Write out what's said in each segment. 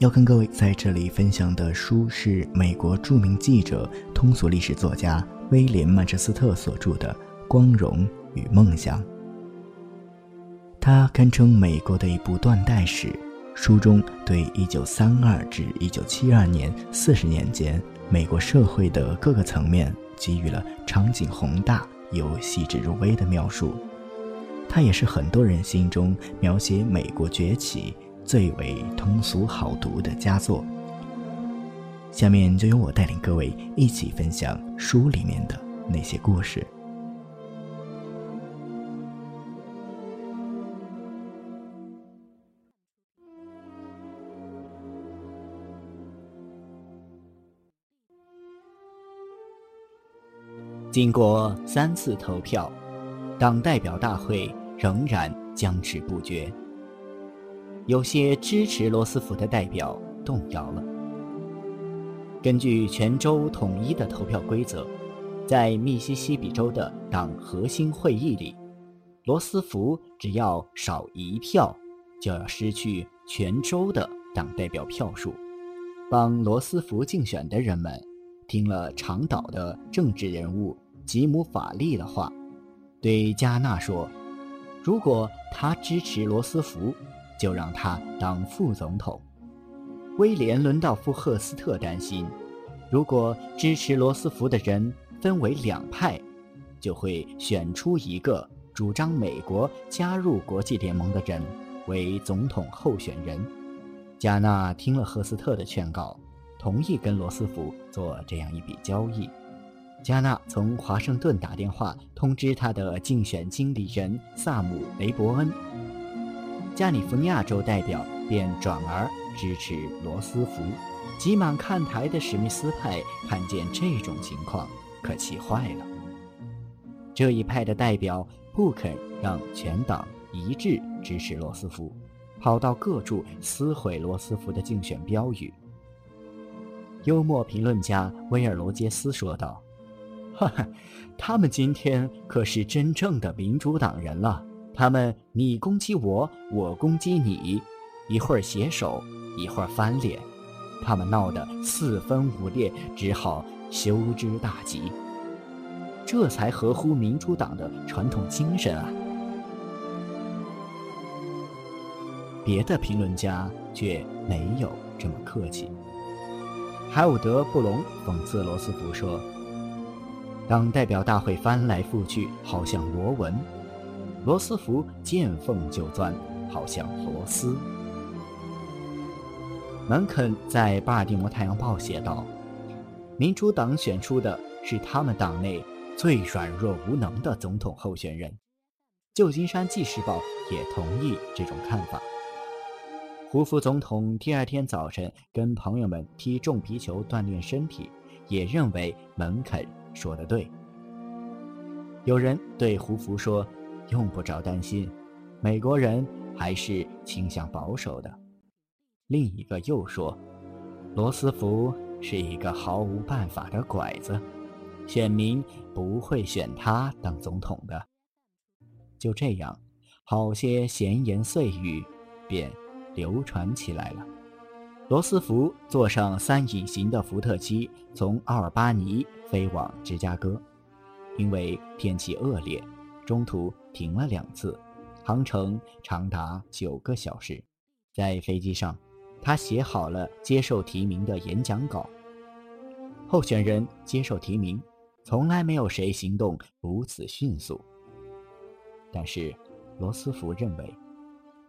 要跟各位在这里分享的书是美国著名记者、通俗历史作家威廉·曼彻斯特所著的《光荣与梦想》。它堪称美国的一部断代史，书中对1932至1972年四十年间美国社会的各个层面给予了场景宏大。又细致入微的描述，它也是很多人心中描写美国崛起最为通俗好读的佳作。下面就由我带领各位一起分享书里面的那些故事。经过三次投票，党代表大会仍然僵持不决。有些支持罗斯福的代表动摇了。根据全州统一的投票规则，在密西西比州的党核心会议里，罗斯福只要少一票，就要失去全州的党代表票数。帮罗斯福竞选的人们。听了长岛的政治人物吉姆·法利的话，对加纳说：“如果他支持罗斯福，就让他当副总统。”威廉·伦道夫·赫斯特担心，如果支持罗斯福的人分为两派，就会选出一个主张美国加入国际联盟的人为总统候选人。加纳听了赫斯特的劝告。同意跟罗斯福做这样一笔交易，加纳从华盛顿打电话通知他的竞选经理人萨姆·雷伯恩，加利福尼亚州代表便转而支持罗斯福。挤满看台的史密斯派看见这种情况，可气坏了。这一派的代表不肯让全党一致支持罗斯福，跑到各处撕毁罗斯福的竞选标语。幽默评论家威尔·罗杰斯说道：“哈哈，他们今天可是真正的民主党人了。他们你攻击我，我攻击你，一会儿携手，一会儿翻脸，他们闹得四分五裂，只好羞之大吉。这才合乎民主党的传统精神啊！”别的评论家却没有这么客气。海伍德·布隆讽刺罗斯福说：“当代表大会翻来覆去，好像螺纹；罗斯福见缝就钻，好像螺丝。”门肯在《巴尔的摩太阳报》写道：“民主党选出的是他们党内最软弱无能的总统候选人。”旧金山纪事报也同意这种看法。胡佛总统第二天早晨跟朋友们踢重皮球锻炼身体，也认为门肯说的对。有人对胡佛说：“用不着担心，美国人还是倾向保守的。”另一个又说：“罗斯福是一个毫无办法的拐子，选民不会选他当总统的。”就这样，好些闲言碎语便。流传起来了。罗斯福坐上三引擎的福特机，从奥尔巴尼飞往芝加哥，因为天气恶劣，中途停了两次，航程长达九个小时。在飞机上，他写好了接受提名的演讲稿。候选人接受提名，从来没有谁行动如此迅速。但是，罗斯福认为，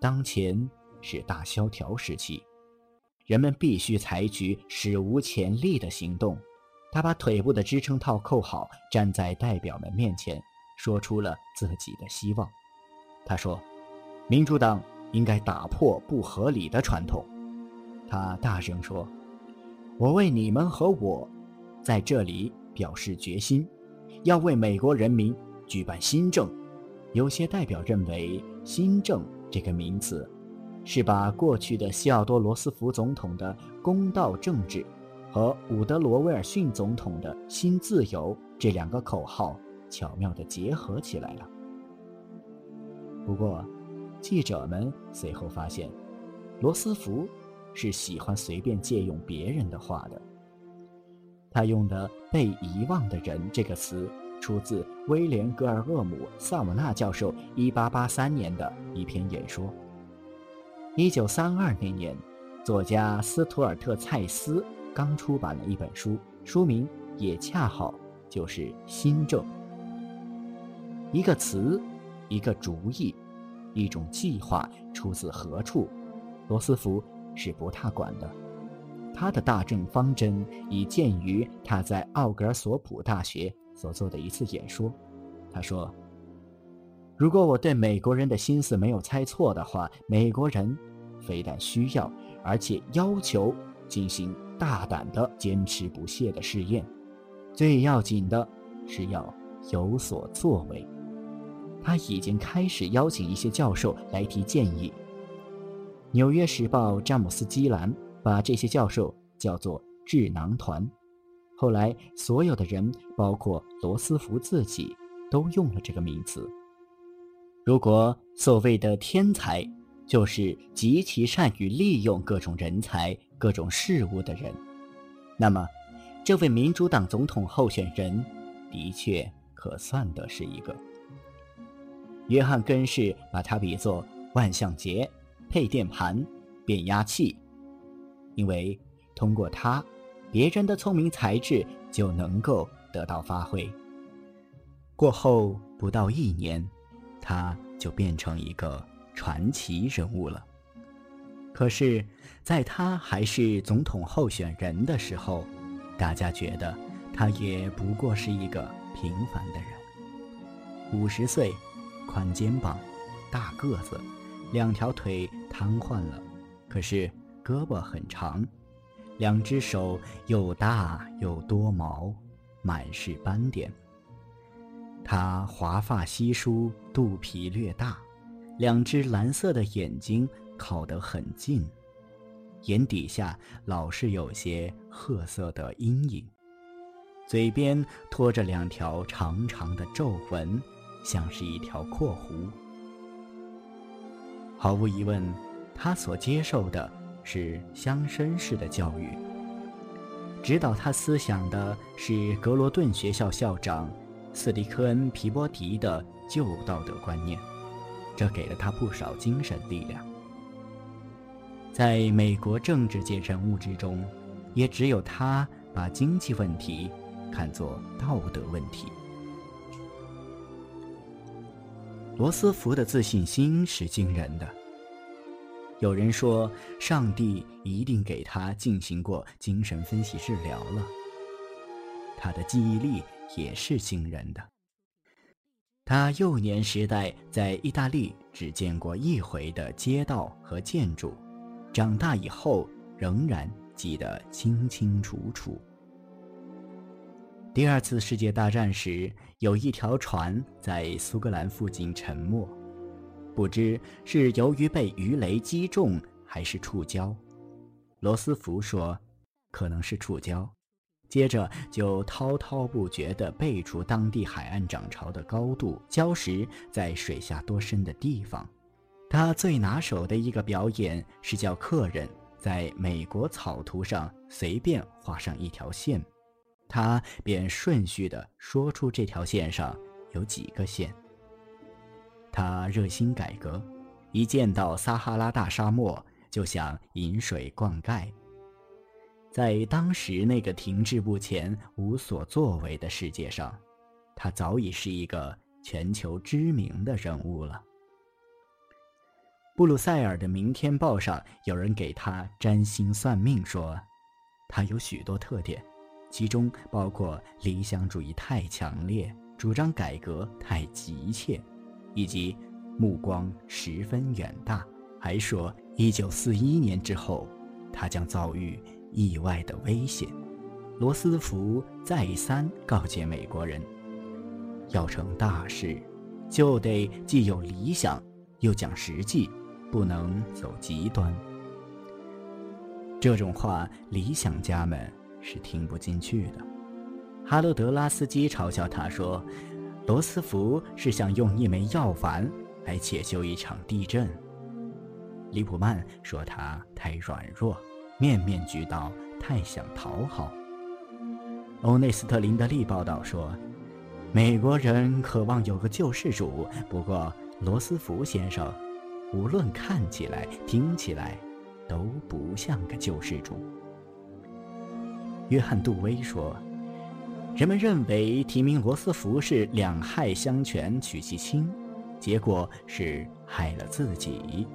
当前。是大萧条时期，人们必须采取史无前例的行动。他把腿部的支撑套扣好，站在代表们面前，说出了自己的希望。他说：“民主党应该打破不合理的传统。”他大声说：“我为你们和我在这里表示决心，要为美国人民举办新政。”有些代表认为“新政”这个名词。是把过去的西奥多·罗斯福总统的公道政治和伍德罗·威尔逊总统的新自由这两个口号巧妙地结合起来了。不过，记者们随后发现，罗斯福是喜欢随便借用别人的话的。他用的“被遗忘的人”这个词，出自威廉·格尔厄姆·萨姆纳教授1883年的一篇演说。1932那年，作家斯图尔特·蔡斯刚出版了一本书，书名也恰好就是“新政”。一个词，一个主意，一种计划出自何处，罗斯福是不太管的。他的大政方针已见于他在奥格尔索普大学所做的一次演说。他说：“如果我对美国人的心思没有猜错的话，美国人非但需要，而且要求进行大胆的、坚持不懈的试验。最要紧的是要有所作为。他已经开始邀请一些教授来提建议。”《纽约时报》詹姆斯·基兰。把这些教授叫做“智囊团”，后来所有的人，包括罗斯福自己，都用了这个名词。如果所谓的天才就是极其善于利用各种人才、各种事物的人，那么，这位民主党总统候选人的确可算得是一个。约翰·根氏把他比作万向节、配电盘、变压器。因为通过他，别人的聪明才智就能够得到发挥。过后不到一年，他就变成一个传奇人物了。可是，在他还是总统候选人的时候，大家觉得他也不过是一个平凡的人。五十岁，宽肩膀，大个子，两条腿瘫痪了，可是。胳膊很长，两只手又大又多毛，满是斑点。他华发稀疏，肚皮略大，两只蓝色的眼睛靠得很近，眼底下老是有些褐色的阴影，嘴边拖着两条长长的皱纹，像是一条括弧。毫无疑问，他所接受的。是乡绅式的教育。指导他思想的是格罗顿学校校长斯蒂科恩·皮波迪的旧道德观念，这给了他不少精神力量。在美国政治界人物之中，也只有他把经济问题看作道德问题。罗斯福的自信心是惊人的。有人说，上帝一定给他进行过精神分析治疗了。他的记忆力也是惊人的。他幼年时代在意大利只见过一回的街道和建筑，长大以后仍然记得清清楚楚。第二次世界大战时，有一条船在苏格兰附近沉没。不知是由于被鱼雷击中还是触礁，罗斯福说，可能是触礁。接着就滔滔不绝地背出当地海岸涨潮的高度、礁石在水下多深的地方。他最拿手的一个表演是叫客人在美国草图上随便画上一条线，他便顺序地说出这条线上有几个线。他热心改革，一见到撒哈拉大沙漠就想引水灌溉。在当时那个停滞不前、无所作为的世界上，他早已是一个全球知名的人物了。布鲁塞尔的《明天报》上有人给他占星算命，说他有许多特点，其中包括理想主义太强烈，主张改革太急切。以及目光十分远大，还说一九四一年之后，他将遭遇意外的危险。罗斯福再三告诫美国人，要成大事，就得既有理想，又讲实际，不能走极端。这种话，理想家们是听不进去的。哈罗德拉斯基嘲笑他说。罗斯福是想用一枚药丸来解救一场地震。李普曼说他太软弱，面面俱到，太想讨好。欧内斯特林德利报道说，美国人渴望有个救世主，不过罗斯福先生，无论看起来、听起来，都不像个救世主。约翰·杜威说。人们认为提名罗斯福是两害相权取其轻，结果是害了自己。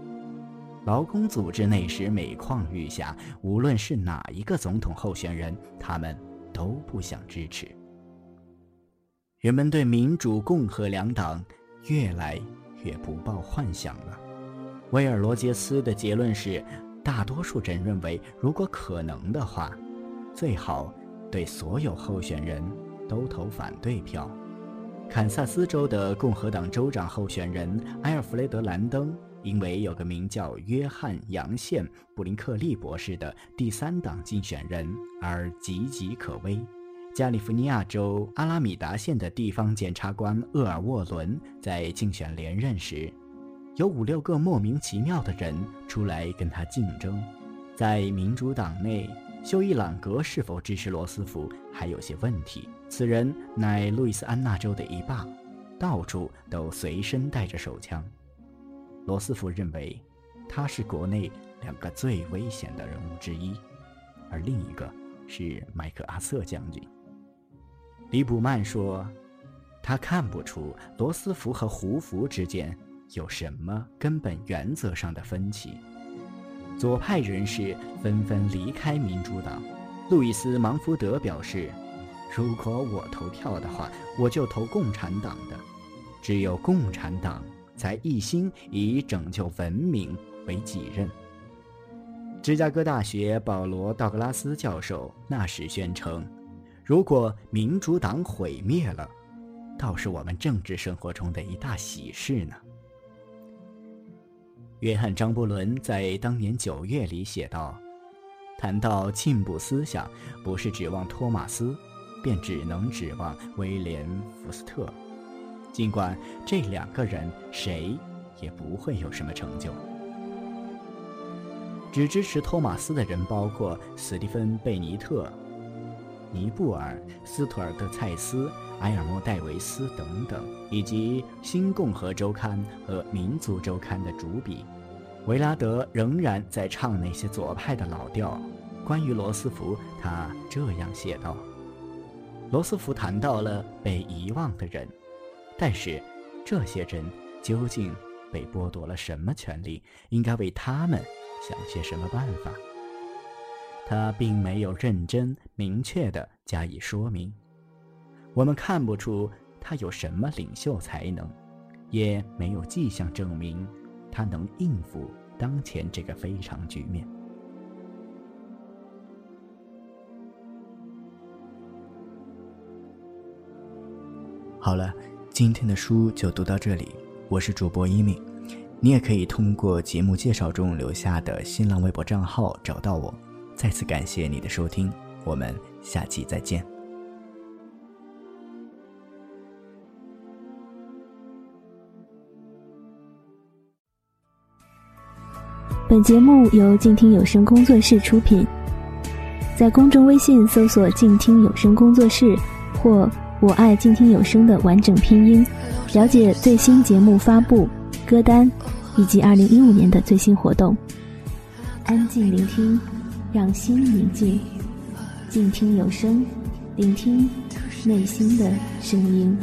劳工组织那时每况愈下，无论是哪一个总统候选人，他们都不想支持。人们对民主、共和两党越来越不抱幻想了。威尔·罗杰斯的结论是：大多数人认为，如果可能的话，最好。对所有候选人都投反对票。堪萨斯州的共和党州长候选人埃尔弗雷德·兰登，因为有个名叫约翰·杨宪·布林克利博士的第三党竞选人而岌岌可危。加利福尼亚州阿拉米达县的地方检察官厄尔沃伦在竞选连任时，有五六个莫名其妙的人出来跟他竞争。在民主党内。休伊朗格是否支持罗斯福还有些问题。此人乃路易斯安那州的一霸，到处都随身带着手枪。罗斯福认为他是国内两个最危险的人物之一，而另一个是麦克阿瑟将军。李普曼说，他看不出罗斯福和胡佛之间有什么根本原则上的分歧。左派人士纷纷离开民主党。路易斯·芒福德表示：“如果我投票的话，我就投共产党的。只有共产党才一心以拯救文明为己任。”芝加哥大学保罗·道格拉斯教授那时宣称：“如果民主党毁灭了，倒是我们政治生活中的一大喜事呢。”约翰·张伯伦在当年九月里写道：“谈到进步思想，不是指望托马斯，便只能指望威廉·福斯特。尽管这两个人谁也不会有什么成就。只支持托马斯的人包括斯蒂芬·贝尼特、尼布尔、斯图尔特·蔡斯、埃尔莫·戴维斯等等，以及《新共和周刊》和《民族周刊》的主笔维拉德仍然在唱那些左派的老调。关于罗斯福，他这样写道：“罗斯福谈到了被遗忘的人，但是这些人究竟被剥夺了什么权利？应该为他们想些什么办法？”他并没有认真明确地加以说明。我们看不出他有什么领袖才能，也没有迹象证明他能应付当前这个非常局面。好了，今天的书就读到这里。我是主播一米，你也可以通过节目介绍中留下的新浪微博账号找到我。再次感谢你的收听，我们下期再见。本节目由静听有声工作室出品，在公众微信搜索“静听有声工作室”或“我爱静听有声”的完整拼音，了解最新节目发布、歌单以及二零一五年的最新活动。安静聆听，让心宁静，静听有声，聆听内心的声音。